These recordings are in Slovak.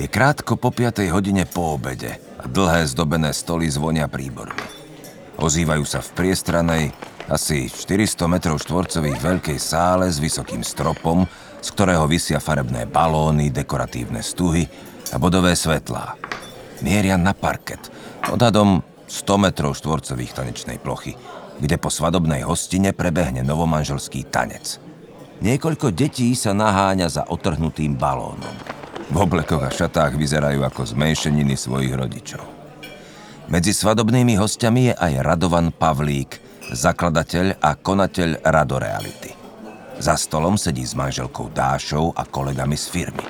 Je krátko po 5. hodine po obede a dlhé zdobené stoly zvonia príbormi. Ozývajú sa v priestranej, asi 400 metrov štvorcových veľkej sále s vysokým stropom, z ktorého vysia farebné balóny, dekoratívne stuhy a bodové svetlá. Mieria na parket, odhadom 100 metrov štvorcových tanečnej plochy, kde po svadobnej hostine prebehne novomanželský tanec. Niekoľko detí sa naháňa za otrhnutým balónom. V oblekoch a šatách vyzerajú ako zmenšeniny svojich rodičov. Medzi svadobnými hostiami je aj Radovan Pavlík, zakladateľ a konateľ Radoreality. Za stolom sedí s manželkou Dášou a kolegami z firmy.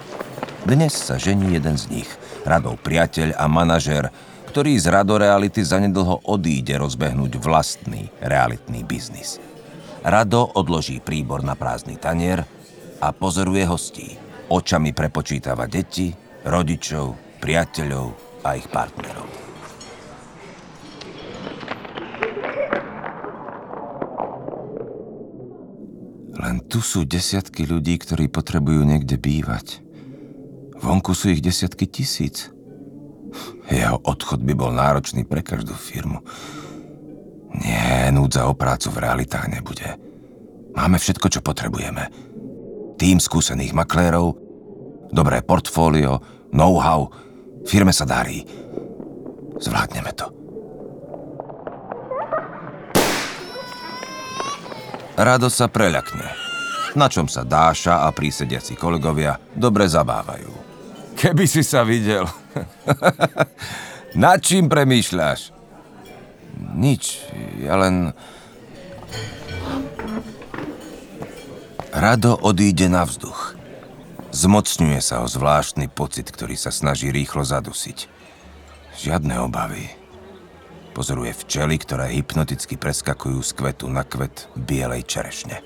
Dnes sa žení jeden z nich, Radov priateľ a manažér, ktorý z Radoreality zanedlho odíde rozbehnúť vlastný realitný biznis. Rado odloží príbor na prázdny tanier a pozoruje hostí. Očami prepočítava deti, rodičov, priateľov a ich partnerov. Len tu sú desiatky ľudí, ktorí potrebujú niekde bývať. Vonku sú ich desiatky tisíc. Jeho odchod by bol náročný pre každú firmu. Nie, núdza o prácu v realitách nebude. Máme všetko, čo potrebujeme – tým skúsených maklérov, dobré portfólio, know-how, firme sa darí. Zvládneme to. Rado sa preľakne. Na čom sa Dáša a prísediaci kolegovia dobre zabávajú. Keby si sa videl. Na čím premýšľaš? Nič, ja len... Rado odíde na vzduch. Zmocňuje sa o zvláštny pocit, ktorý sa snaží rýchlo zadusiť. Žiadne obavy. Pozoruje včely, ktoré hypnoticky preskakujú z kvetu na kvet bielej čerešne.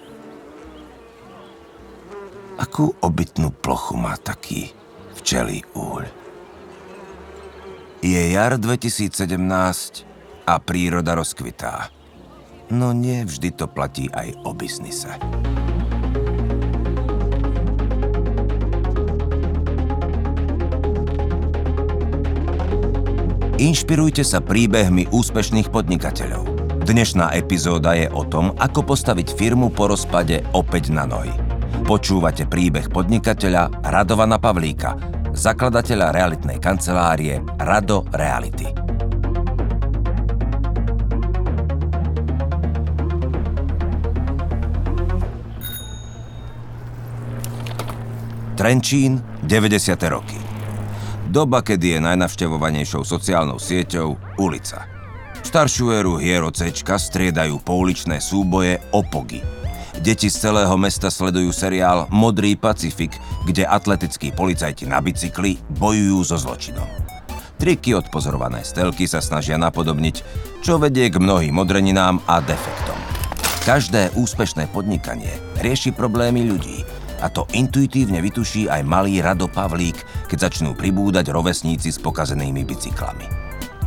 Akú obytnú plochu má taký včelý úľ? Je jar 2017 a príroda rozkvitá. No nie vždy to platí aj o biznise. Inšpirujte sa príbehmi úspešných podnikateľov. Dnešná epizóda je o tom, ako postaviť firmu po rozpade opäť na nohy. Počúvate príbeh podnikateľa Radovana Pavlíka, zakladateľa realitnej kancelárie Rado Reality. Trenčín, 90. roky. Doba, kedy je najnavštevovanejšou sociálnou sieťou ulica. Staršiu éru hier C striedajú pouličné súboje opogy. Deti z celého mesta sledujú seriál Modrý Pacifik, kde atletickí policajti na bicykli bojujú so zločinom. Triky od pozorované stelky sa snažia napodobniť, čo vedie k mnohým modreninám a defektom. Každé úspešné podnikanie rieši problémy ľudí – a to intuitívne vytuší aj malý Rado Pavlík, keď začnú pribúdať rovesníci s pokazenými bicyklami.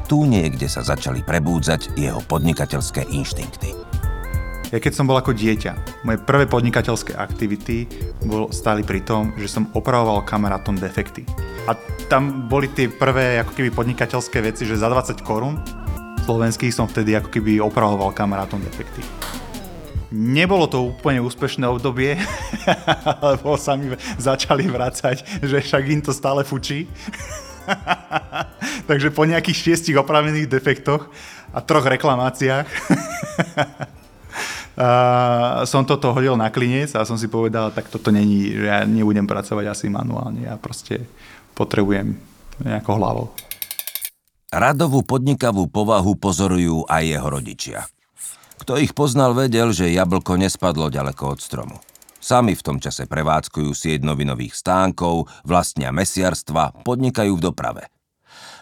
Tu niekde sa začali prebúdzať jeho podnikateľské inštinkty. Ja keď som bol ako dieťa, moje prvé podnikateľské aktivity bol, stáli pri tom, že som opravoval kamarátom defekty. A tam boli tie prvé ako keby podnikateľské veci, že za 20 korún slovenských som vtedy ako keby opravoval kamarátom defekty. Nebolo to úplne úspešné obdobie, lebo sa mi začali vrácať, že však im to stále fučí. Takže po nejakých šiestich opravených defektoch a troch reklamáciách a som toto hodil na klinec a som si povedal, tak toto není, že ja nebudem pracovať asi manuálne, ja proste potrebujem nejako hlavou. Radovú podnikavú povahu pozorujú aj jeho rodičia. Kto ich poznal, vedel, že jablko nespadlo ďaleko od stromu. Sami v tom čase prevádzkujú sieť novinových stánkov, vlastnia mesiarstva, podnikajú v doprave.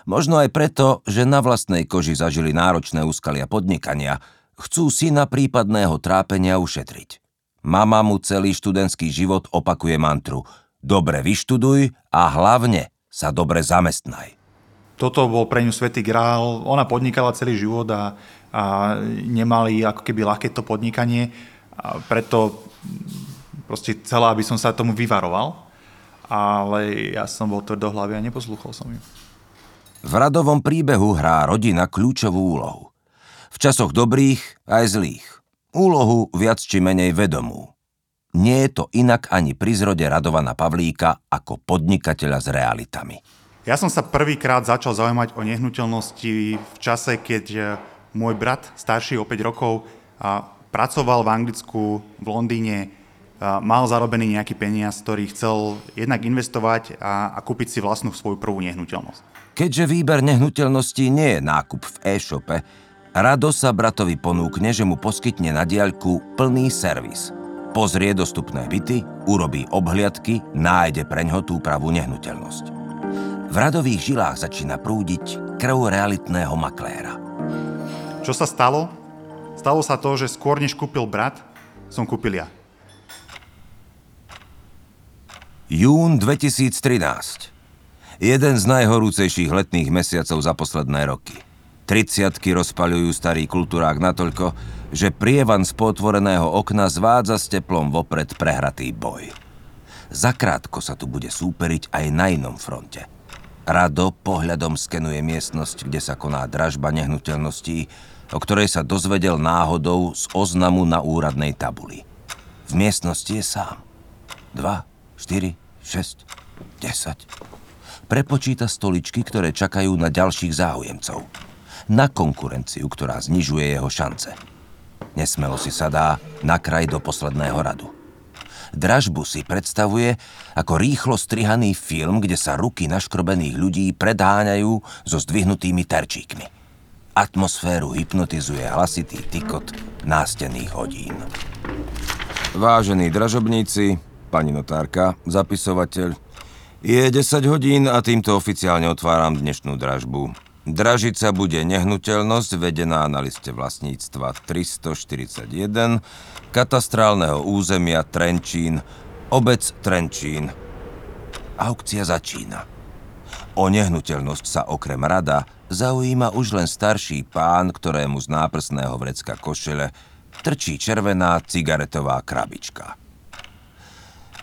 Možno aj preto, že na vlastnej koži zažili náročné úskalia podnikania, chcú syna prípadného trápenia ušetriť. Mama mu celý študentský život opakuje mantru Dobre vyštuduj a hlavne sa dobre zamestnaj. Toto bol pre ňu svetý grál. Ona podnikala celý život a a nemali ako keby ľahké to podnikanie. A preto proste chcela, aby som sa tomu vyvaroval. ale ja som bol tvrdohlavý a neposlúchol som ju. V radovom príbehu hrá rodina kľúčovú úlohu. V časoch dobrých aj zlých. Úlohu viac či menej vedomú. Nie je to inak ani pri zrode Radovana Pavlíka ako podnikateľa s realitami. Ja som sa prvýkrát začal zaujímať o nehnuteľnosti v čase, keď môj brat, starší o 5 rokov, pracoval v Anglicku, v Londýne, mal zarobený nejaký peniaz, ktorý chcel jednak investovať a, a kúpiť si vlastnú svoju prvú nehnuteľnosť. Keďže výber nehnuteľností nie je nákup v e-shope, Rado sa bratovi ponúkne, že mu poskytne na diaľku plný servis. Pozrie dostupné byty, urobí obhliadky, nájde preňho tú pravú nehnuteľnosť. V radových žilách začína prúdiť krv realitného makléra. Čo sa stalo? Stalo sa to, že skôr než kúpil brat, som kúpil ja. Jún 2013. Jeden z najhorúcejších letných mesiacov za posledné roky. Triciatky rozpaľujú starý kultúrák natoľko, že prievan z potvoreného okna zvádza s teplom vopred prehratý boj. Zakrátko sa tu bude súperiť aj na inom fronte. Rado pohľadom skenuje miestnosť, kde sa koná dražba nehnuteľností, o ktorej sa dozvedel náhodou z oznamu na úradnej tabuli. V miestnosti je sám. 2, 4, 6, 10 prepočíta stoličky, ktoré čakajú na ďalších záujemcov. Na konkurenciu, ktorá znižuje jeho šance. Nesmelo si sadá na kraj do posledného radu. Dražbu si predstavuje ako rýchlo strihaný film, kde sa ruky naškrobených ľudí predháňajú so zdvihnutými terčíkmi. Atmosféru hypnotizuje hlasitý tykot nástených hodín. Vážení dražobníci, pani notárka, zapisovateľ, je 10 hodín a týmto oficiálne otváram dnešnú dražbu. Dražiť sa bude nehnuteľnosť vedená na liste vlastníctva 341 katastrálneho územia Trenčín, obec Trenčín. Aukcia začína. O nehnuteľnosť sa okrem rada zaujíma už len starší pán, ktorému z náprsného vrecka košele trčí červená cigaretová krabička.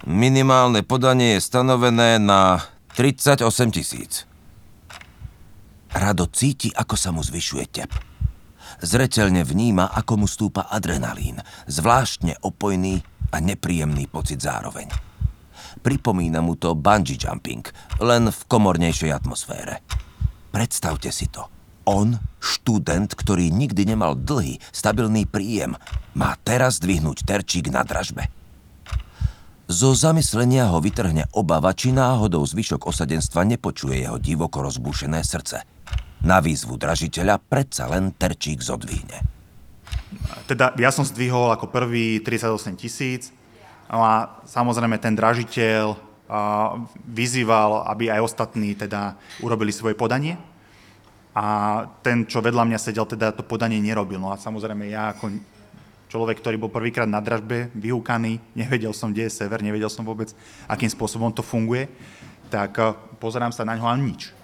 Minimálne podanie je stanovené na 38 tisíc. Rado cíti, ako sa mu zvyšuje tep. Zreteľne vníma, ako mu stúpa adrenalín, zvláštne opojný a nepríjemný pocit zároveň. Pripomína mu to bungee jumping, len v komornejšej atmosfére. Predstavte si to. On, študent, ktorý nikdy nemal dlhý, stabilný príjem, má teraz dvihnúť terčík na dražbe. Zo zamyslenia ho vytrhne obava, či náhodou zvyšok osadenstva nepočuje jeho divoko rozbúšené srdce. Na výzvu dražiteľa predsa len terčík zodvihne. Teda ja som zdvihol ako prvý 38 tisíc no a samozrejme ten dražiteľ vyzýval, aby aj ostatní teda urobili svoje podanie. A ten, čo vedľa mňa sedel, teda to podanie nerobil. No a samozrejme ja ako človek, ktorý bol prvýkrát na dražbe, vyhúkaný, nevedel som, kde je sever, nevedel som vôbec, akým spôsobom to funguje, tak eh, pozerám sa na ňo a nič.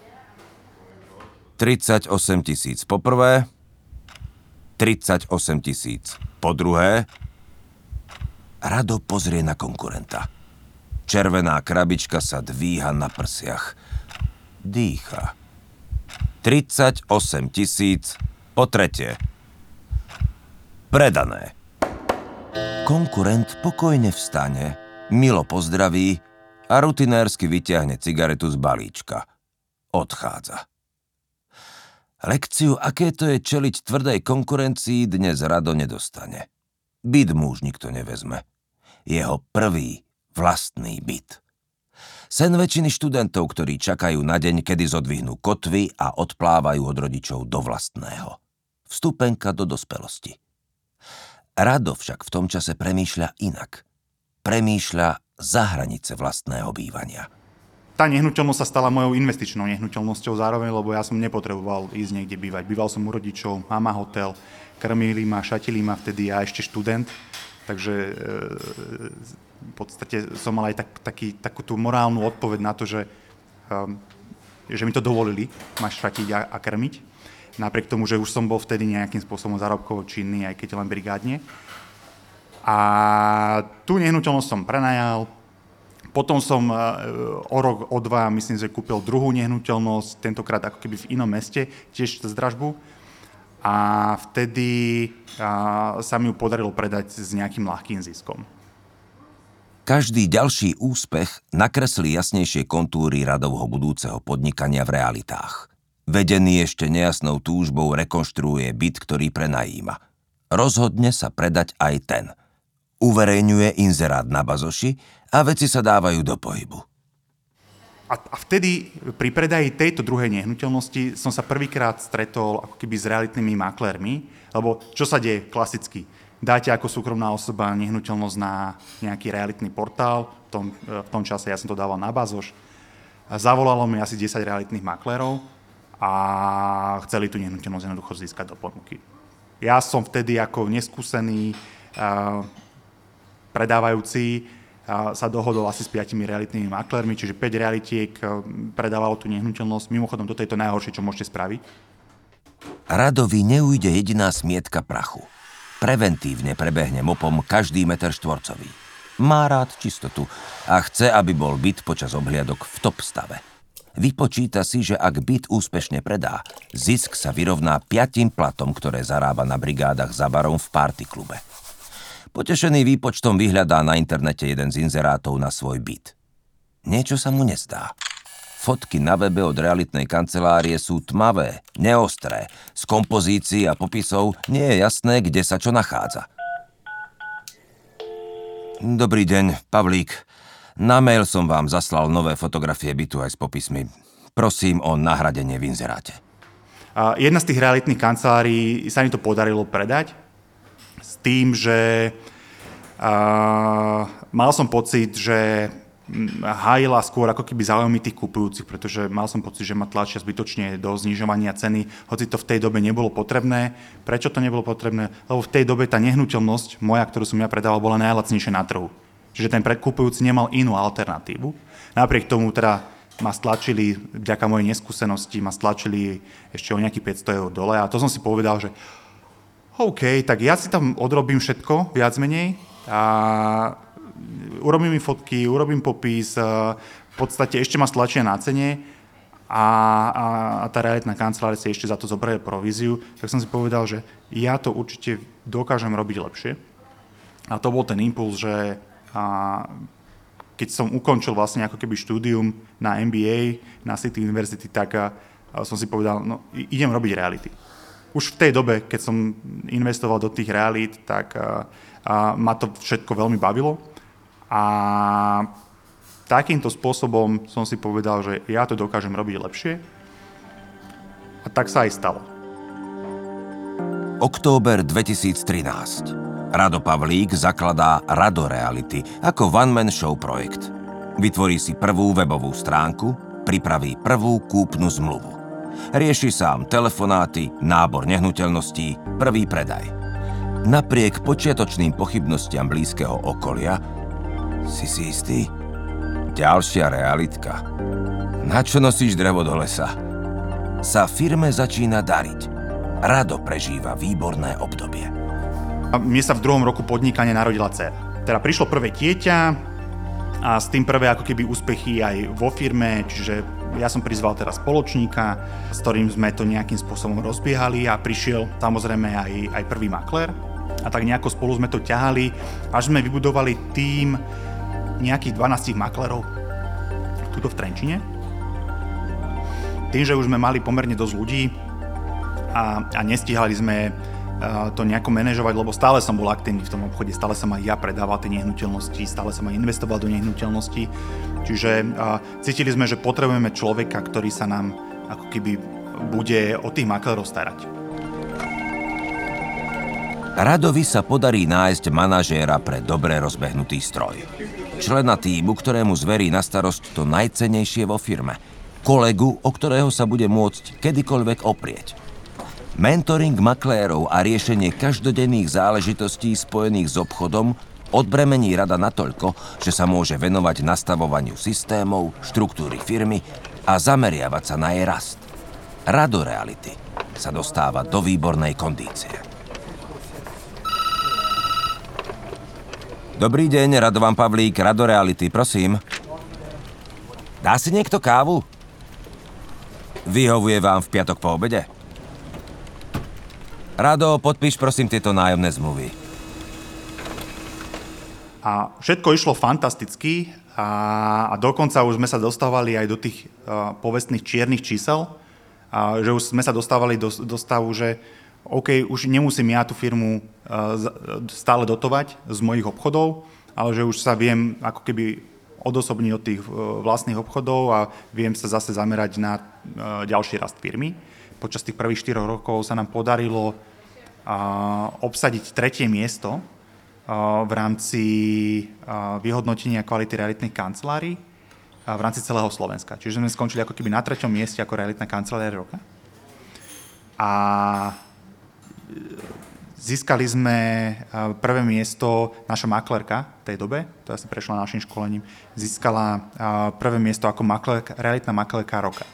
38 tisíc po prvé, 38 tisíc po druhé. Rado pozrie na konkurenta. Červená krabička sa dvíha na prsiach. Dýcha. 38 tisíc po tretie. Predané. Konkurent pokojne vstane, milo pozdraví a rutinérsky vyťahne cigaretu z balíčka. Odchádza. Lekciu, aké to je čeliť tvrdej konkurencii, dnes rado nedostane. Byt muž nikto nevezme. Jeho prvý vlastný byt. Sen väčšiny študentov, ktorí čakajú na deň, kedy zodvihnú kotvy a odplávajú od rodičov do vlastného. Vstupenka do dospelosti. Rado však v tom čase premýšľa inak. Premýšľa za hranice vlastného bývania. Tá nehnuteľnosť sa stala mojou investičnou nehnuteľnosťou zároveň, lebo ja som nepotreboval ísť niekde bývať. Býval som u rodičov, mama hotel, krmili ma, šatili ma vtedy ja ešte študent, takže e, v podstate som mal aj tak, taký, takú tú morálnu odpoveď na to, že, e, že mi to dovolili ma šatiť a, a krmiť napriek tomu, že už som bol vtedy nejakým spôsobom zárobkovo činný, aj keď len brigádne. A tú nehnuteľnosť som prenajal, Potom som uh, o rok, o dva, myslím, že kúpil druhú nehnuteľnosť, tentokrát ako keby v inom meste, tiež cez dražbu. A vtedy uh, sa mi ju podarilo predať s nejakým ľahkým ziskom. Každý ďalší úspech nakreslí jasnejšie kontúry radovho budúceho podnikania v realitách. Vedený ešte nejasnou túžbou rekonštruuje byt, ktorý prenajíma. Rozhodne sa predať aj ten. Uverejňuje inzerát na bazoši a veci sa dávajú do pohybu. A, a vtedy pri predaji tejto druhej nehnuteľnosti som sa prvýkrát stretol ako keby s realitnými maklérmi, lebo čo sa deje klasicky? Dáte ako súkromná osoba nehnuteľnosť na nejaký realitný portál, v tom, v tom čase ja som to dával na bazoš, zavolalo mi asi 10 realitných maklérov a chceli tú nehnuteľnosť jednoducho získať do ponuky. Ja som vtedy ako neskúsený uh, predávajúci uh, sa dohodol asi s 5 realitnými maklérmi, čiže 5 realitiek uh, predávalo tú nehnuteľnosť. Mimochodom, toto je to najhoršie, čo môžete spraviť. Radovi neujde jediná smietka prachu. Preventívne prebehne mopom každý meter štvorcový. Má rád čistotu a chce, aby bol byt počas obhliadok v top stave. Vypočíta si, že ak byt úspešne predá, zisk sa vyrovná piatim platom, ktoré zarába na brigádach za barom v party klube. Potešený výpočtom vyhľadá na internete jeden z inzerátov na svoj byt. Niečo sa mu nezdá. Fotky na webe od realitnej kancelárie sú tmavé, neostré. Z kompozícií a popisov nie je jasné, kde sa čo nachádza. Dobrý deň, Pavlík. Na mail som vám zaslal nové fotografie bytu aj s popismi. Prosím o nahradenie v inzeráte. Jedna z tých realitných kancelárií sa mi to podarilo predať s tým, že a, mal som pocit, že hájila skôr ako keby záujmy tých kupujúcich, pretože mal som pocit, že ma tlačia zbytočne do znižovania ceny, hoci to v tej dobe nebolo potrebné. Prečo to nebolo potrebné? Lebo v tej dobe tá nehnuteľnosť moja, ktorú som ja predával, bola najlacnejšia na trhu. Čiže ten predkupujúci nemal inú alternatívu. Napriek tomu teda ma stlačili, vďaka mojej neskúsenosti, ma stlačili ešte o nejakých 500 eur dole a to som si povedal, že OK, tak ja si tam odrobím všetko, viac menej a urobím mi fotky, urobím popis, v podstate ešte ma stlačia na cene a, a, a tá realitná kancelária si ešte za to zoberie províziu, tak som si povedal, že ja to určite dokážem robiť lepšie. A to bol ten impuls, že a, keď som ukončil vlastne ako keby štúdium na MBA na City University, tak a, a som si povedal, no idem robiť reality. Už v tej dobe, keď som investoval do tých realít, tak a, a ma to všetko veľmi bavilo a takýmto spôsobom som si povedal, že ja to dokážem robiť lepšie. A tak sa aj stalo. Október 2013. Rado Pavlík zakladá Rado Reality ako one-man show projekt. Vytvorí si prvú webovú stránku, pripraví prvú kúpnu zmluvu. Rieši sám telefonáty, nábor nehnuteľností, prvý predaj. Napriek počiatočným pochybnostiam blízkeho okolia si si istý? Ďalšia realitka. Na čo nosíš drevo do lesa? Sa firme začína dariť. Rado prežíva výborné obdobie. A mne sa v druhom roku podnikania narodila dcera. Teda prišlo prvé dieťa a s tým prvé ako keby úspechy aj vo firme, čiže ja som prizval teraz spoločníka, s ktorým sme to nejakým spôsobom rozbiehali a prišiel samozrejme aj, aj prvý makler. A tak nejako spolu sme to ťahali, až sme vybudovali tým, nejakých 12 maklerov tuto v Trenčine. Tým, že už sme mali pomerne dosť ľudí a, a nestihali sme to nejako manažovať, lebo stále som bol aktívny v tom obchode, stále som aj ja predával tie nehnuteľnosti, stále som aj investoval do nehnuteľnosti. Čiže uh, cítili sme, že potrebujeme človeka, ktorý sa nám ako keby bude o tých maklerov starať. Radovi sa podarí nájsť manažéra pre dobre rozbehnutý stroj člena týmu, ktorému zverí na starosť to najcenejšie vo firme. Kolegu, o ktorého sa bude môcť kedykoľvek oprieť. Mentoring maklérov a riešenie každodenných záležitostí spojených s obchodom odbremení rada natoľko, že sa môže venovať nastavovaniu systémov, štruktúry firmy a zameriavať sa na jej rast. Rado reality sa dostáva do výbornej kondície. Dobrý deň, Radovan Pavlík, Rado Reality, prosím. Dá si niekto kávu? Vyhovuje vám v piatok po obede? Rado, podpíš prosím tieto nájomné zmluvy. A všetko išlo fantasticky a, a dokonca už sme sa dostávali aj do tých uh, povestných čiernych čísel, a že už sme sa dostávali do, do stavu, že OK, už nemusím ja tú firmu uh, stále dotovať z mojich obchodov, ale že už sa viem ako keby odosobniť od tých uh, vlastných obchodov a viem sa zase zamerať na ďalší rast firmy. Počas tých prvých 4 rokov sa nám podarilo obsadiť tretie miesto v rámci vyhodnotenia kvality realitných kancelárií v rámci celého Slovenska. Čiže sme skončili ako keby na treťom mieste ako realitná kancelária roka. A získali sme prvé miesto, naša maklerka v tej dobe, to asi prešla našim školením, získala prvé miesto ako maklerka, realitná maklerka roka.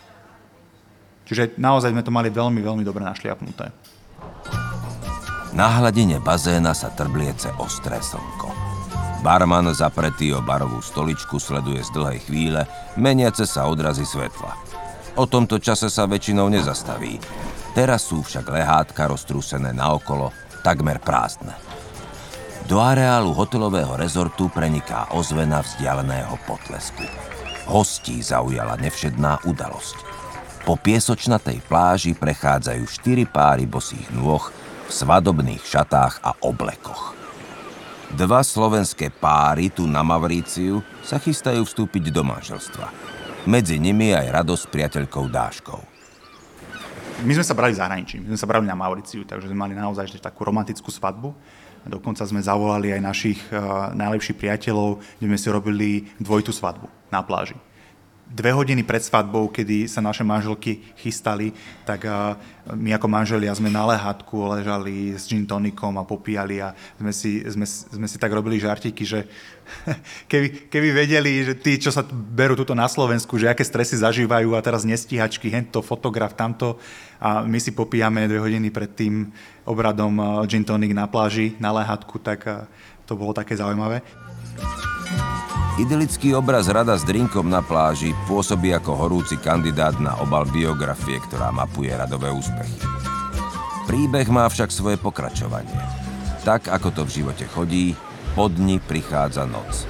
Čiže naozaj sme to mali veľmi, veľmi dobre našliapnuté. Na hladine bazéna sa trbliece ostré slnko. Barman zapretý o barovú stoličku sleduje z dlhej chvíle meniace sa odrazy svetla. O tomto čase sa väčšinou nezastaví. Teraz sú však lehátka roztrúsené naokolo, takmer prázdne. Do areálu hotelového rezortu preniká ozvena vzdialeného potlesku. Hostí zaujala nevšedná udalosť. Po piesočnatej pláži prechádzajú štyri páry bosých nôh v svadobných šatách a oblekoch. Dva slovenské páry tu na Mavríciu sa chystajú vstúpiť do manželstva. Medzi nimi aj radosť priateľkou Dáškou. My sme sa brali zahraničí, my sme sa brali na Mauriciu, takže sme mali naozaj takú romantickú svadbu. Dokonca sme zavolali aj našich uh, najlepších priateľov, kde sme si robili dvojitú svadbu na pláži dve hodiny pred svadbou, kedy sa naše manželky chystali, tak my ako manželia sme na lehátku ležali s gin tonikom a popíjali a sme si, sme, sme si tak robili žartiky, že keby, keby vedeli, že tí, čo sa berú tuto na Slovensku, že aké stresy zažívajú a teraz nestíhačky, hento, fotograf, tamto a my si popíjame dve hodiny pred tým obradom gin tonic na pláži, na lehátku, tak to bolo také zaujímavé. Idylický obraz rada s drinkom na pláži pôsobí ako horúci kandidát na obal biografie, ktorá mapuje radové úspechy. Príbeh má však svoje pokračovanie. Tak, ako to v živote chodí, po dni prichádza noc.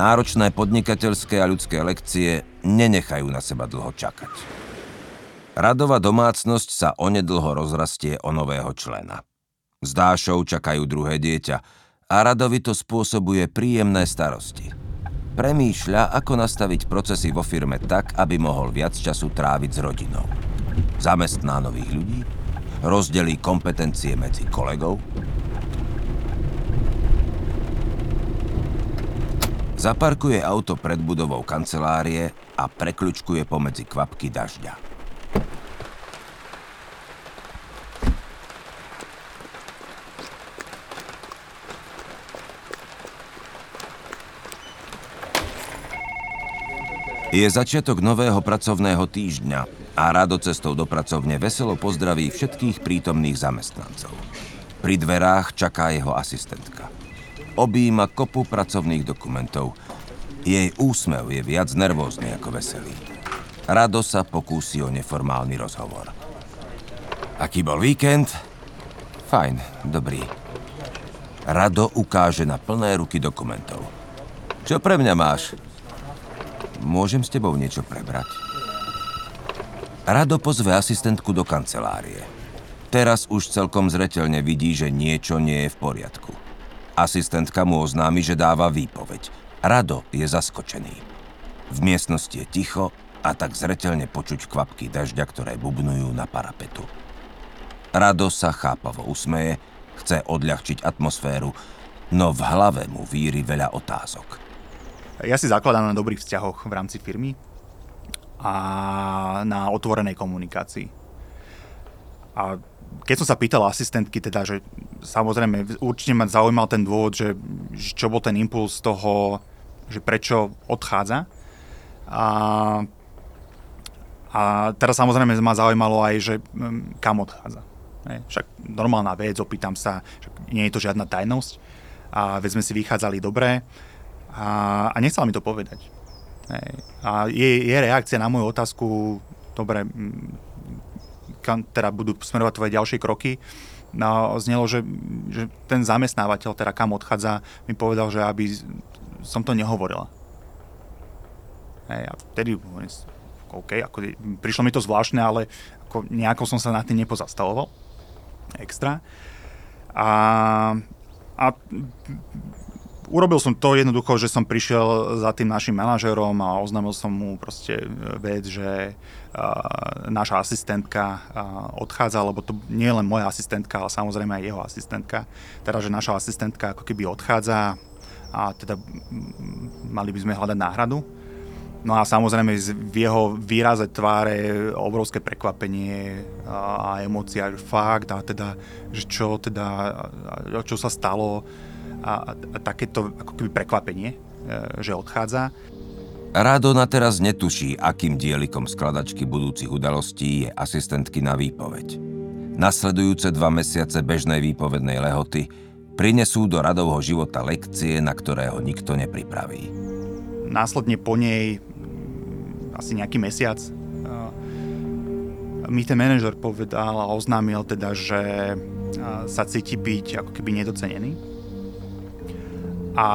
Náročné podnikateľské a ľudské lekcie nenechajú na seba dlho čakať. Radová domácnosť sa onedlho rozrastie o nového člena. S Dášou čakajú druhé dieťa, a Radovi to spôsobuje príjemné starosti. Premýšľa, ako nastaviť procesy vo firme tak, aby mohol viac času tráviť s rodinou. Zamestná nových ľudí, rozdelí kompetencie medzi kolegov, zaparkuje auto pred budovou kancelárie a prekľučkuje pomedzi kvapky dažďa. Je začiatok nového pracovného týždňa a Rado cestou do pracovne veselo pozdraví všetkých prítomných zamestnancov. Pri dverách čaká jeho asistentka. Obíma kopu pracovných dokumentov. Jej úsmev je viac nervózny ako veselý. Rado sa pokúsi o neformálny rozhovor. Aký bol víkend? Fajn, dobrý. Rado ukáže na plné ruky dokumentov. Čo pre mňa máš? Môžem s tebou niečo prebrať? Rado pozve asistentku do kancelárie. Teraz už celkom zretelne vidí, že niečo nie je v poriadku. Asistentka mu oznámi, že dáva výpoveď. Rado je zaskočený. V miestnosti je ticho a tak zretelne počuť kvapky dažďa, ktoré bubnujú na parapetu. Rado sa chápavo usmeje, chce odľahčiť atmosféru, no v hlave mu víri veľa otázok. Ja si zakladám na dobrých vzťahoch v rámci firmy a na otvorenej komunikácii. A keď som sa pýtal asistentky, teda, že samozrejme určite ma zaujímal ten dôvod, že, čo bol ten impuls toho, že prečo odchádza. A, a teraz samozrejme ma zaujímalo aj, že mm, kam odchádza. Však normálna vec, opýtam sa, nie je to žiadna tajnosť a veď sme si vychádzali dobre a, a nechcela mi to povedať. Hej. A je, je reakcia na moju otázku, dobre, kam teda budú smerovať tvoje ďalšie kroky, no, znelo, že, že ten zamestnávateľ, teda kam odchádza, mi povedal, že aby som to nehovorila. Hej, a vtedy OK, ako, prišlo mi to zvláštne, ale ako, nejako som sa na tým nepozastavoval extra. A, a urobil som to jednoducho, že som prišiel za tým našim manažerom a oznámil som mu proste vec, že uh, naša asistentka uh, odchádza, lebo to nie je len moja asistentka, ale samozrejme aj jeho asistentka. Teda, že naša asistentka ako keby odchádza a teda mali by sme hľadať náhradu. No a samozrejme v jeho výraze tváre obrovské prekvapenie a emócia, že fakt a teda, že čo teda, čo sa stalo a, a takéto ako keby prekvapenie, e, že odchádza. Rado na teraz netuší, akým dielikom skladačky budúcich udalostí je asistentky na výpoveď. Nasledujúce dva mesiace bežnej výpovednej lehoty prinesú do radovho života lekcie, na ktoré ho nikto nepripraví. Následne po nej asi nejaký mesiac mi ten manažer povedal a oznámil teda, že sa cíti byť ako keby nedocenený a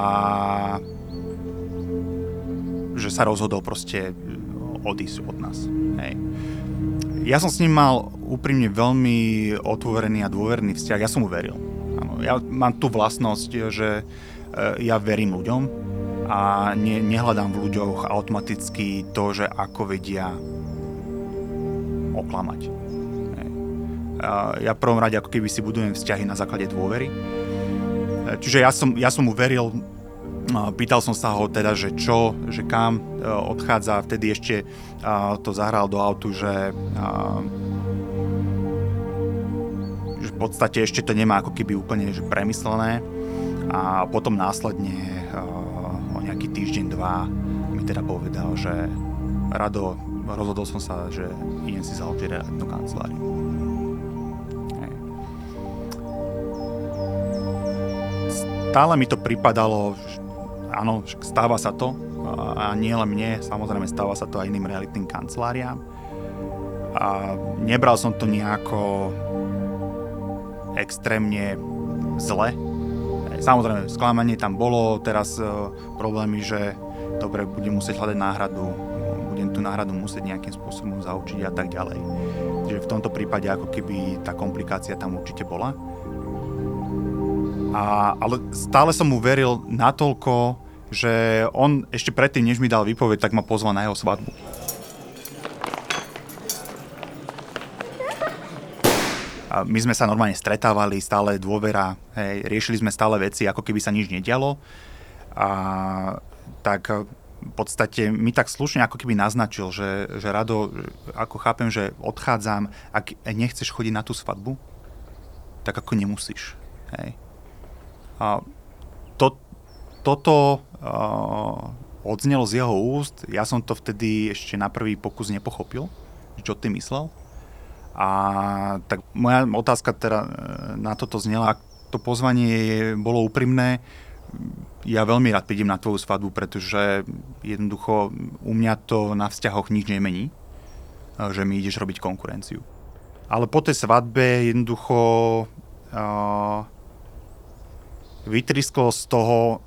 že sa rozhodol proste odísť od nás. Hej. Ja som s ním mal úprimne veľmi otvorený a dôverný vzťah. Ja som mu veril. Ja mám tú vlastnosť, že e, ja verím ľuďom a ne, nehľadám v ľuďoch automaticky to, že ako vedia oklamať. Ja v prvom rade ako keby si budujem vzťahy na základe dôvery Čiže ja som, ja som mu veril, pýtal som sa ho teda, že čo, že kam e, odchádza, vtedy ešte to zahral do autu, že, že v podstate ešte to nemá ako keby úplne že premyslené a potom následne o nejaký týždeň, dva mi teda povedal, že Rado, rozhodol som sa, že idem si založiť realitnú kanceláriu. Stále mi to pripadalo, áno, stáva sa to a nie len mne, samozrejme stáva sa to aj iným realitným kanceláriám. A nebral som to nejako extrémne zle. Samozrejme, sklamanie tam bolo, teraz uh, problémy, že dobre, budem musieť hľadať náhradu, budem tú náhradu musieť nejakým spôsobom zaučiť a tak ďalej. Čiže v tomto prípade ako keby tá komplikácia tam určite bola. A, ale stále som mu veril natoľko, že on ešte predtým, než mi dal výpoveď, tak ma pozval na jeho svadbu. A my sme sa normálne stretávali, stále dôvera, hej, riešili sme stále veci, ako keby sa nič nedialo. A tak v podstate mi tak slušne ako keby naznačil, že, že Rado, ako chápem, že odchádzam, ak nechceš chodiť na tú svadbu, tak ako nemusíš. Hej. A to, toto uh, odznelo z jeho úst, ja som to vtedy ešte na prvý pokus nepochopil, čo ty myslel. A tak moja otázka teda e, na toto znela, ak to pozvanie bolo úprimné, ja veľmi rád prídem na tvoju svadbu, pretože jednoducho u mňa to na vzťahoch nič nemení, e, že mi ideš robiť konkurenciu. Ale po tej svadbe jednoducho uh, vytrisklo z toho,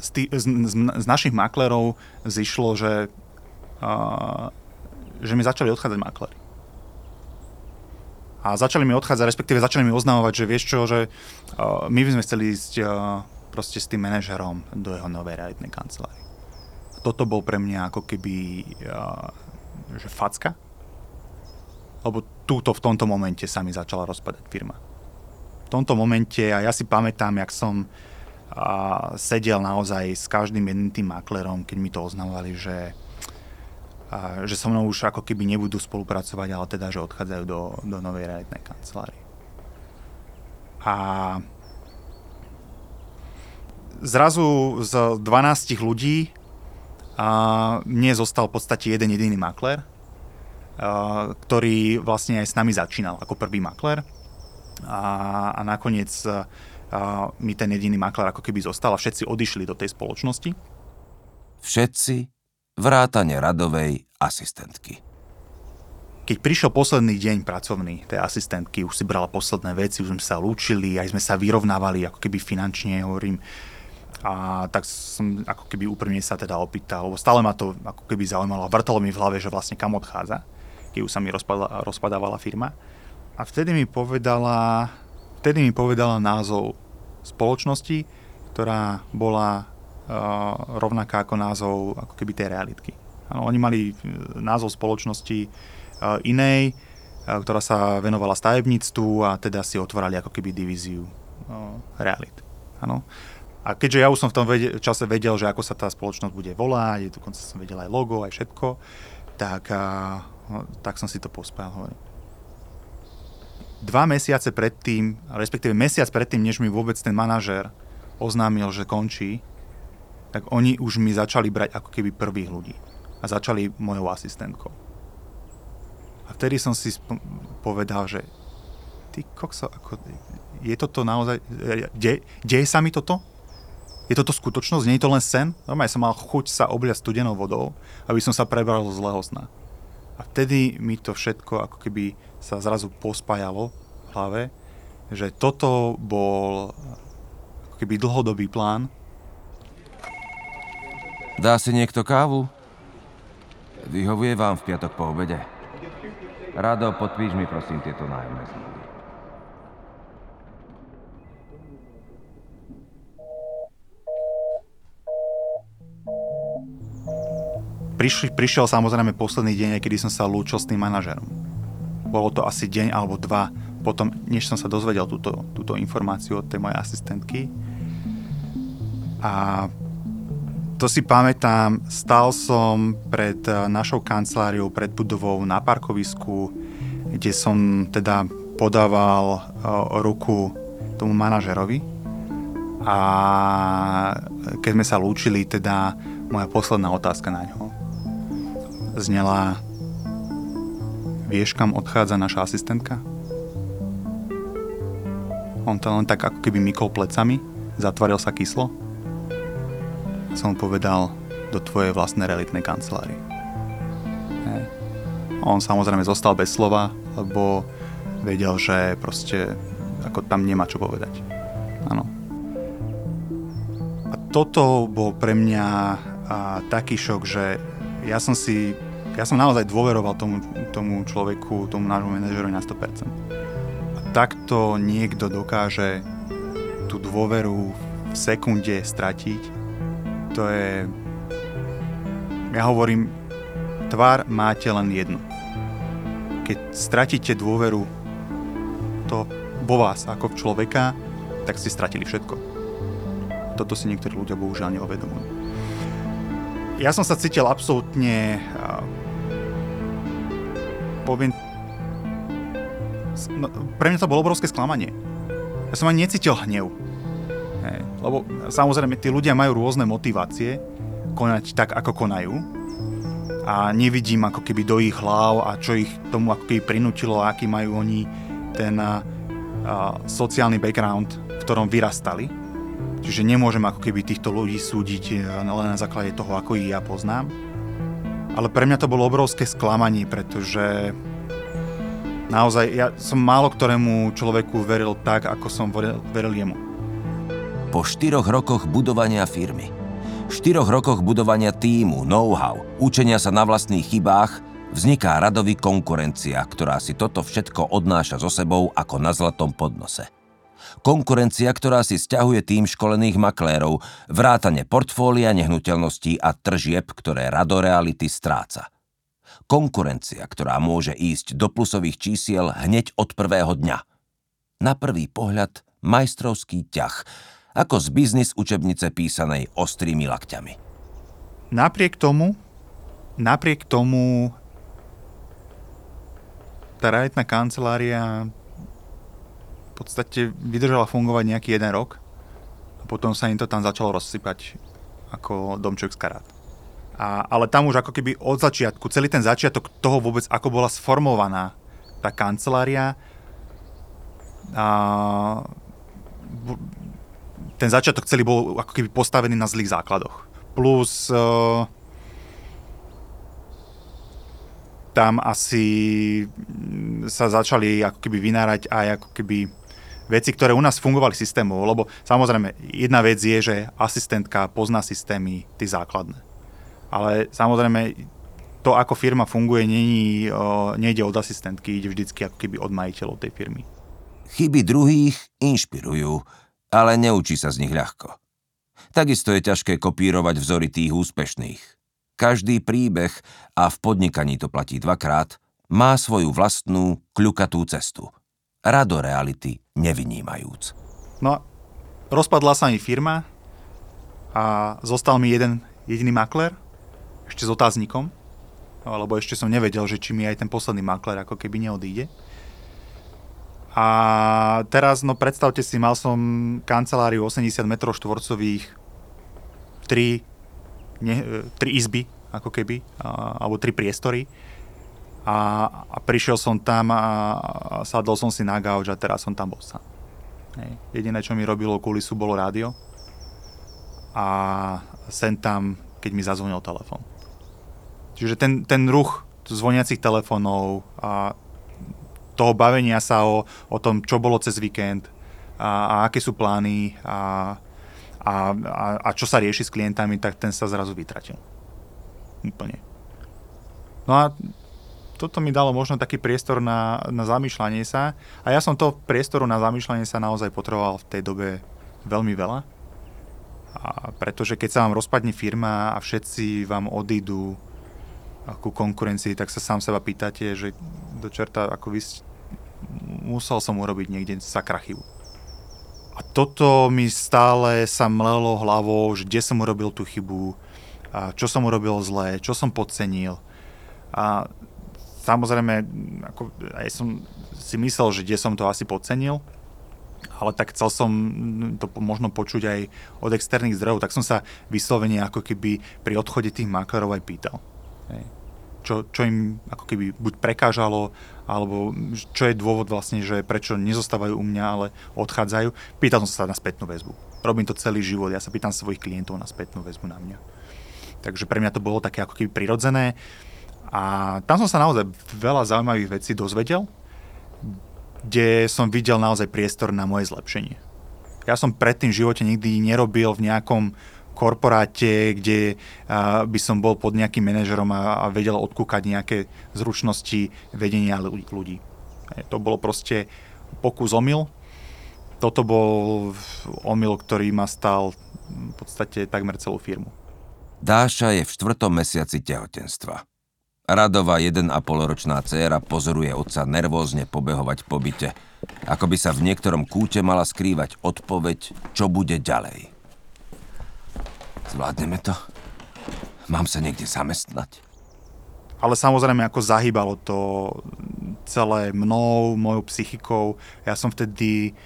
z, tý, z, z, z našich maklerov zišlo, že, že mi začali odchádzať maklery. A začali mi odchádzať, respektíve začali mi oznamovať, že vieš čo, že my by sme chceli ísť proste s tým manažerom do jeho novej realitnej kancelárie. Toto bol pre mňa ako keby že facka, lebo túto v tomto momente sa mi začala rozpadať firma tomto momente, a ja si pamätám, jak som a sedel naozaj s každým jedným tým maklerom, keď mi to oznamovali, že, a, že so mnou už ako keby nebudú spolupracovať, ale teda, že odchádzajú do, do novej realitnej kancelárie. A zrazu z 12 ľudí a mne zostal v podstate jeden jediný makler, a, ktorý vlastne aj s nami začínal ako prvý makler a, a nakoniec a, mi ten jediný makler ako keby zostal a všetci odišli do tej spoločnosti. Všetci vrátane radovej asistentky. Keď prišiel posledný deň pracovný tej asistentky, už si brala posledné veci, už sme sa lúčili, aj sme sa vyrovnávali ako keby finančne, hovorím. A tak som ako keby úprimne sa teda opýtal, lebo stále ma to ako keby zaujímalo a vrtalo mi v hlave, že vlastne kam odchádza, keď už sa mi rozpadla, rozpadávala firma. A vtedy mi povedala, vtedy mi povedala názov spoločnosti, ktorá bola uh, rovnaká ako názov ako keby tej realitky. Ano, oni mali e, názov spoločnosti uh, inej, uh, ktorá sa venovala stavebníctvu a teda si otvorali ako keby divíziu uh, realit. Ano. A keďže ja už som v tom vedel, čase vedel, že ako sa tá spoločnosť bude volať, dokonca som vedel aj logo, aj všetko, tak, uh, tak som si to pospájal. Hovorím dva mesiace predtým, respektíve mesiac predtým, než mi vôbec ten manažér oznámil, že končí, tak oni už mi začali brať ako keby prvých ľudí. A začali mojou asistentkou. A vtedy som si sp- povedal, že ty kokso, ako, je toto naozaj, de, deje sa mi toto? Je toto skutočnosť? Nie je to len sen? Normálne som mal chuť sa obliať studenou vodou, aby som sa prebral zo zlého sna. A vtedy mi to všetko ako keby sa zrazu pospájalo v hlave, že toto bol ako keby dlhodobý plán. Dá si niekto kávu? Vyhovuje vám v piatok po obede? Rado, podpíš mi prosím tieto nájomné zmluvy. Prišli, prišiel samozrejme posledný deň, kedy som sa lúčil s tým manažerom. Bolo to asi deň alebo dva potom, než som sa dozvedel túto, túto informáciu od tej mojej asistentky. A to si pamätám, stal som pred eh, našou kanceláriou, pred budovou na parkovisku, kde som teda podával uh, ruku tomu manažerovi. A keď sme sa lúčili, teda moja posledná otázka na ňo znela Vieš, kam odchádza naša asistentka? On to len tak ako keby mykol plecami, zatvoril sa kyslo. Som povedal do tvojej vlastnej realitnej kancelárie. Hej. On samozrejme zostal bez slova, lebo vedel, že proste ako tam nemá čo povedať. Áno. A toto bol pre mňa a, taký šok, že ja som si, ja som naozaj dôveroval tomu, tomu človeku, tomu nášmu manažerovi na 100%. A takto niekto dokáže tú dôveru v sekunde stratiť, to je... Ja hovorím, tvár máte len jednu. Keď stratíte dôveru to vo vás ako v človeka, tak ste stratili všetko. Toto si niektorí ľudia bohužiaľ neuvedomujú ja som sa cítil absolútne poviem no, pre mňa to bolo obrovské sklamanie. Ja som ani necítil hnev. Hej. Lebo samozrejme, tí ľudia majú rôzne motivácie konať tak, ako konajú. A nevidím ako keby do ich hlav a čo ich tomu ako keby prinútilo, aký majú oni ten a, a, sociálny background, v ktorom vyrastali. Čiže nemôžem ako keby týchto ľudí súdiť eh, len na základe toho, ako ich ja poznám. Ale pre mňa to bolo obrovské sklamanie, pretože naozaj ja som málo ktorému človeku veril tak, ako som veril, jemu. Po štyroch rokoch budovania firmy, štyroch rokoch budovania týmu, know-how, učenia sa na vlastných chybách, vzniká radový konkurencia, ktorá si toto všetko odnáša so sebou ako na zlatom podnose. Konkurencia, ktorá si stiahuje tým školených maklérov, vrátane portfólia nehnuteľností a tržieb, ktoré Rado Reality stráca. Konkurencia, ktorá môže ísť do plusových čísiel hneď od prvého dňa. Na prvý pohľad majstrovský ťah, ako z biznis učebnice písanej ostrými lakťami. Napriek tomu, napriek tomu tá realitná kancelária podstate vydržala fungovať nejaký jeden rok a potom sa im to tam začalo rozsypať ako domček z karát. A, ale tam už ako keby od začiatku, celý ten začiatok toho vôbec, ako bola sformovaná tá kancelária, a, ten začiatok celý bol ako keby postavený na zlých základoch. plus uh, tam asi sa začali ako keby vynárať aj ako keby veci, ktoré u nás fungovali systémovo, lebo samozrejme jedna vec je, že asistentka pozná systémy, tie základné. Ale samozrejme to, ako firma funguje, není, nejde od asistentky, ide vždycky ako keby od majiteľov tej firmy. Chyby druhých inšpirujú, ale neučí sa z nich ľahko. Takisto je ťažké kopírovať vzory tých úspešných. Každý príbeh, a v podnikaní to platí dvakrát, má svoju vlastnú kľukatú cestu. Rado reality nevynímajúc. No, rozpadla sa mi firma a zostal mi jeden jediný makler, ešte s otáznikom, lebo ešte som nevedel, že či mi aj ten posledný makler ako keby neodíde. A teraz, no predstavte si, mal som kanceláriu 80 m štvorcových, 3, ne, 3 izby, ako keby, alebo 3 priestory. A, a prišiel som tam a, a sadol som si na gauč a teraz som tam bol sám. Jediné, čo mi robilo kulisu, bolo rádio. A sem tam, keď mi zazvonil telefón. Čiže ten, ten ruch zvoniacich telefónov a toho bavenia sa o, o tom, čo bolo cez víkend a, a aké sú plány a, a, a, a čo sa rieši s klientami, tak ten sa zrazu vytratil. Úplne. No a toto mi dalo možno taký priestor na, na zamýšľanie sa a ja som to priestoru na zamýšľanie sa naozaj potreboval v tej dobe veľmi veľa. A pretože keď sa vám rozpadne firma a všetci vám odídu ku konkurencii, tak sa sám seba pýtate, že do čerta, ako vy musel som urobiť niekde sakra chybu. A toto mi stále sa mlelo hlavou, že kde som urobil tú chybu, a čo som urobil zle, čo som podcenil. A samozrejme, ako, aj som si myslel, že kde som to asi podcenil, ale tak chcel som to možno počuť aj od externých zdrojov, tak som sa vyslovene ako keby pri odchode tých maklerov aj pýtal. Hej čo, čo im ako keby buď prekážalo, alebo čo je dôvod vlastne, že prečo nezostávajú u mňa, ale odchádzajú. Pýtal som sa na spätnú väzbu. Robím to celý život, ja sa pýtam svojich klientov na spätnú väzbu na mňa. Takže pre mňa to bolo také ako keby prirodzené. A tam som sa naozaj veľa zaujímavých vecí dozvedel, kde som videl naozaj priestor na moje zlepšenie. Ja som predtým v živote nikdy nerobil v nejakom korporáte, kde by som bol pod nejakým manažerom a, vedel odkúkať nejaké zručnosti vedenia ľudí. To bolo proste pokus omyl. Toto bol omyl, ktorý ma stal v podstate takmer celú firmu. Dáša je v štvrtom mesiaci tehotenstva. Radová 1,5 ročná dcéra pozoruje otca nervózne pobehovať po byte, ako by sa v niektorom kúte mala skrývať odpoveď, čo bude ďalej. Zvládneme to? Mám sa niekde zamestnať? Ale samozrejme, ako zahýbalo to celé mnou, mojou psychikou. Ja som vtedy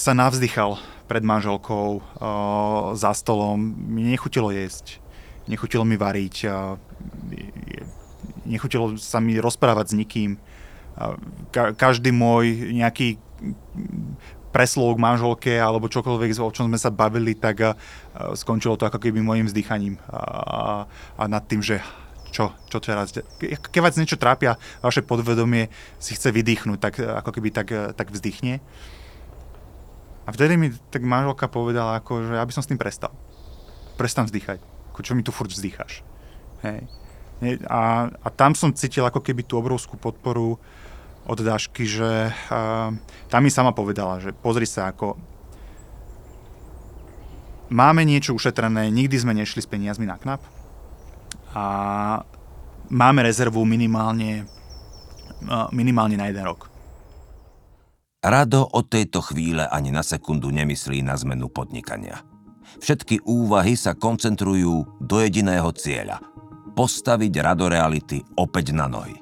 sa navzdychal pred manželkou uh, za stolom. Mi nechutilo jesť, nechutilo mi variť, uh, nechutilo sa mi rozprávať s nikým. Ka- každý môj nejaký preslov k manželke alebo čokoľvek, o čom sme sa bavili, tak skončilo to ako keby môjim vzdychaním a, a nad tým, že čo, čo teraz, keď vás niečo trápia, vaše podvedomie si chce vydýchnuť, tak ako keby tak, tak vzdychne. A vtedy mi tak manželka povedala, ako, že aby som s tým prestal. Prestan vzdychať. Ako, čo mi tu furt vzdycháš. Hej. A, a tam som cítil ako keby tú obrovskú podporu od Dašky, že uh, tam mi sama povedala, že pozri sa, ako máme niečo ušetrené, nikdy sme nešli s peniazmi na knap a máme rezervu minimálne, minimálne na jeden rok. Rado od tejto chvíle ani na sekundu nemyslí na zmenu podnikania. Všetky úvahy sa koncentrujú do jediného cieľa – postaviť Rado Reality opäť na nohy.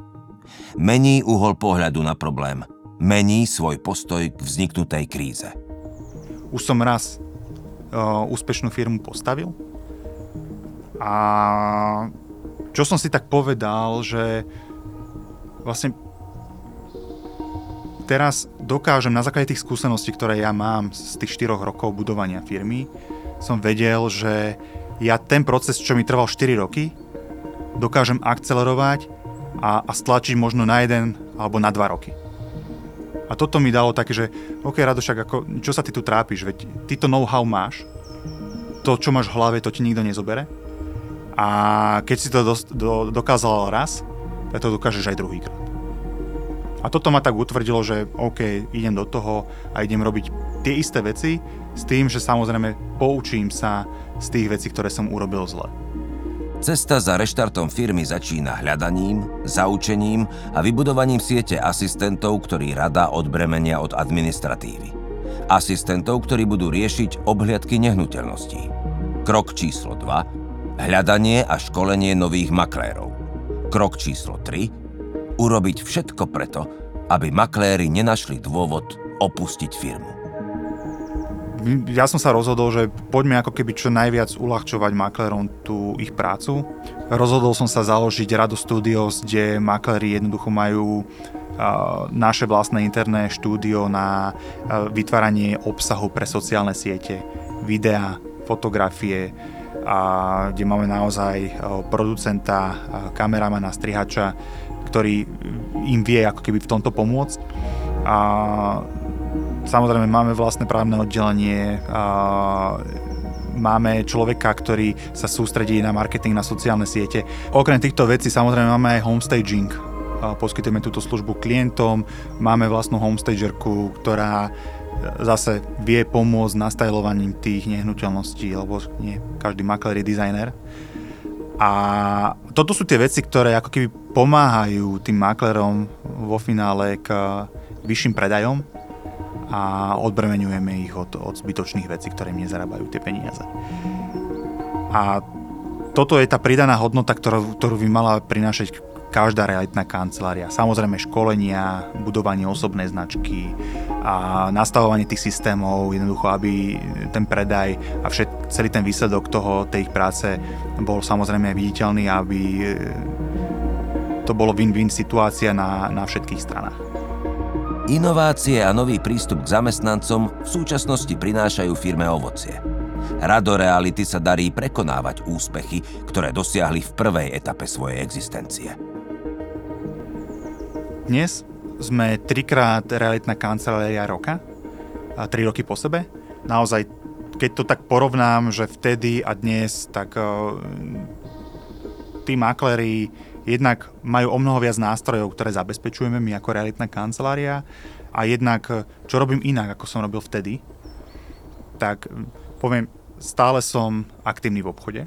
Mení uhol pohľadu na problém. Mení svoj postoj k vzniknutej kríze. Už som raz uh, úspešnú firmu postavil a čo som si tak povedal, že vlastne teraz dokážem na základe tých skúseností, ktoré ja mám z tých 4 rokov budovania firmy, som vedel, že ja ten proces, čo mi trval 4 roky, dokážem akcelerovať a, a stlačiť možno na jeden alebo na 2 roky. A toto mi dalo také, že OK, Radošak, ako, čo sa ty tu trápiš, veď ty to know-how máš, to, čo máš v hlave, to ti nikto nezobere. A keď si to do, do, dokázal raz, tak to dokážeš aj druhýkrát. A toto ma tak utvrdilo, že OK, idem do toho a idem robiť tie isté veci s tým, že samozrejme poučím sa z tých vecí, ktoré som urobil zle. Cesta za reštartom firmy začína hľadaním, zaučením a vybudovaním siete asistentov, ktorí rada odbremenia od administratívy. Asistentov, ktorí budú riešiť obhliadky nehnuteľností. Krok číslo 2. Hľadanie a školenie nových maklérov. Krok číslo 3. Urobiť všetko preto, aby makléri nenašli dôvod opustiť firmu ja som sa rozhodol, že poďme ako keby čo najviac uľahčovať maklerom tú ich prácu. Rozhodol som sa založiť Rado Studios, kde makleri jednoducho majú naše vlastné interné štúdio na vytváranie obsahu pre sociálne siete, videá, fotografie, a kde máme naozaj producenta, kameramana, strihača, ktorý im vie ako keby v tomto pomôcť. A Samozrejme máme vlastné právne oddelenie, máme človeka, ktorý sa sústredí na marketing, na sociálne siete. Okrem týchto vecí samozrejme máme aj homestaging. Poskytujeme túto službu klientom, máme vlastnú homestagerku, ktorá zase vie pomôcť nastajlovaním tých nehnuteľností, lebo nie každý makler je dizajner. A toto sú tie veci, ktoré ako keby pomáhajú tým maklerom vo finále k vyšším predajom a odbremenujeme ich od, od zbytočných vecí, ktoré im nezarábajú tie peniaze. A toto je tá pridaná hodnota, ktorú, ktorú by mala prinášať každá realitná kancelária. Samozrejme školenia, budovanie osobnej značky a nastavovanie tých systémov, jednoducho, aby ten predaj a všet, celý ten výsledok toho, tej ich práce bol samozrejme viditeľný, aby to bolo win-win situácia na, na všetkých stranách. Inovácie a nový prístup k zamestnancom v súčasnosti prinášajú firme ovocie. Rado Reality sa darí prekonávať úspechy, ktoré dosiahli v prvej etape svojej existencie. Dnes sme trikrát realitná kancelária roka, a tri roky po sebe. Naozaj, keď to tak porovnám, že vtedy a dnes, tak uh, tí makléri jednak majú o mnoho viac nástrojov, ktoré zabezpečujeme my ako realitná kancelária a jednak, čo robím inak, ako som robil vtedy, tak poviem, stále som aktívny v obchode.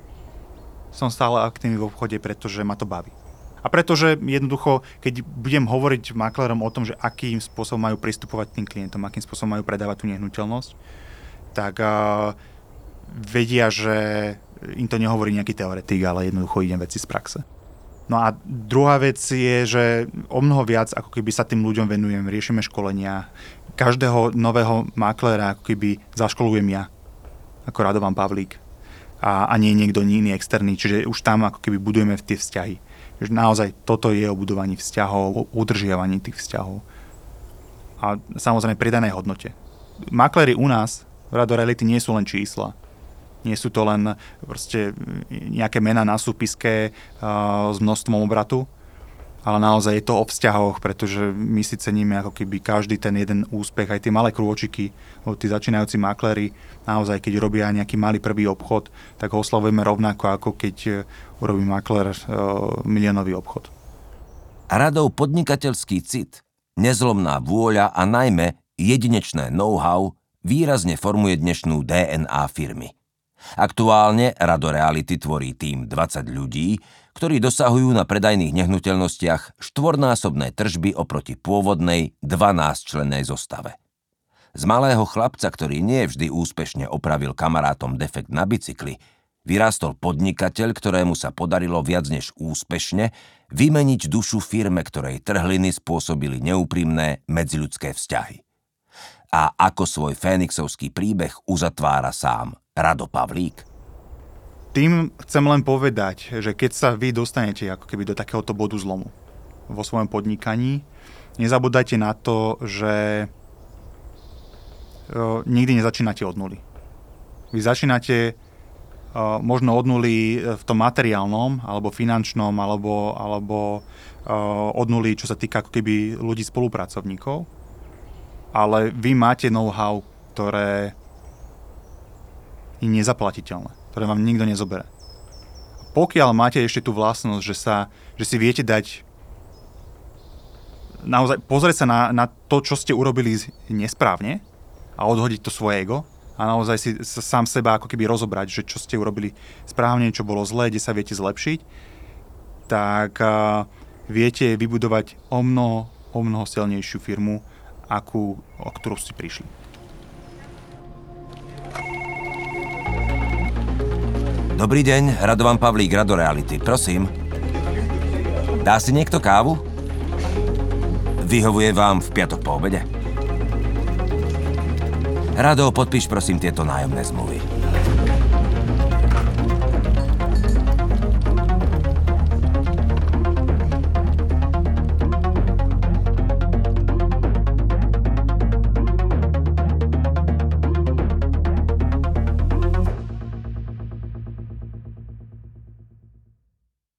Som stále aktívny v obchode, pretože ma to baví. A pretože jednoducho, keď budem hovoriť maklerom o tom, že akým spôsobom majú pristupovať tým klientom, akým spôsobom majú predávať tú nehnuteľnosť, tak uh, vedia, že im to nehovorí nejaký teoretik, ale jednoducho idem veci z praxe. No a druhá vec je, že o mnoho viac ako keby sa tým ľuďom venujem, riešime školenia. Každého nového maklera ako keby zaškolujem ja, ako Radovan Pavlík. A, a nie niekto iný externý, čiže už tam ako keby budujeme tie vzťahy. Že naozaj toto je o budovaní vzťahov, o udržiavaní tých vzťahov. A samozrejme pridanej hodnote. Maklery u nás v Rado Reality nie sú len čísla nie sú to len proste nejaké mena na súpiske s množstvom obratu, ale naozaj je to o vzťahoch, pretože my si ceníme ako keby každý ten jeden úspech, aj tie malé krôčiky, tí začínajúci makléri, naozaj keď robia nejaký malý prvý obchod, tak ho oslavujeme rovnako ako keď uh, urobí maklér uh, miliónový obchod. Radou podnikateľský cit, nezlomná vôľa a najmä jedinečné know-how výrazne formuje dnešnú DNA firmy. Aktuálne Rado Reality tvorí tým 20 ľudí, ktorí dosahujú na predajných nehnuteľnostiach štvornásobné tržby oproti pôvodnej 12-člennej zostave. Z malého chlapca, ktorý nie vždy úspešne opravil kamarátom defekt na bicykli, vyrástol podnikateľ, ktorému sa podarilo viac než úspešne vymeniť dušu firme, ktorej trhliny spôsobili neúprimné medziľudské vzťahy. A ako svoj fénixovský príbeh uzatvára sám Rado Pavlík? Tým chcem len povedať, že keď sa vy dostanete ako keby do takéhoto bodu zlomu vo svojom podnikaní, nezabúdajte na to, že uh, nikdy nezačínate od nuly. Vy začínate uh, možno od nuly v tom materiálnom, alebo finančnom, alebo, alebo uh, od nuly, čo sa týka ako keby ľudí spolupracovníkov, ale vy máte know-how, ktoré je nezaplatiteľné, ktoré vám nikto nezobere. Pokiaľ máte ešte tú vlastnosť, že, sa, že si viete dať naozaj pozrieť sa na, na to, čo ste urobili nesprávne a odhodiť to svoje ego a naozaj si sám seba ako keby rozobrať, že čo ste urobili správne, čo bolo zlé, kde sa viete zlepšiť, tak uh, viete vybudovať o mnoho, o mnoho silnejšiu firmu, akú, o ktorú ste prišli. Dobrý deň, Radovan Pavlík, Rado Reality. Prosím. Dá si niekto kávu? Vyhovuje vám v piatok po obede? Rado, podpíš prosím tieto nájomné zmluvy.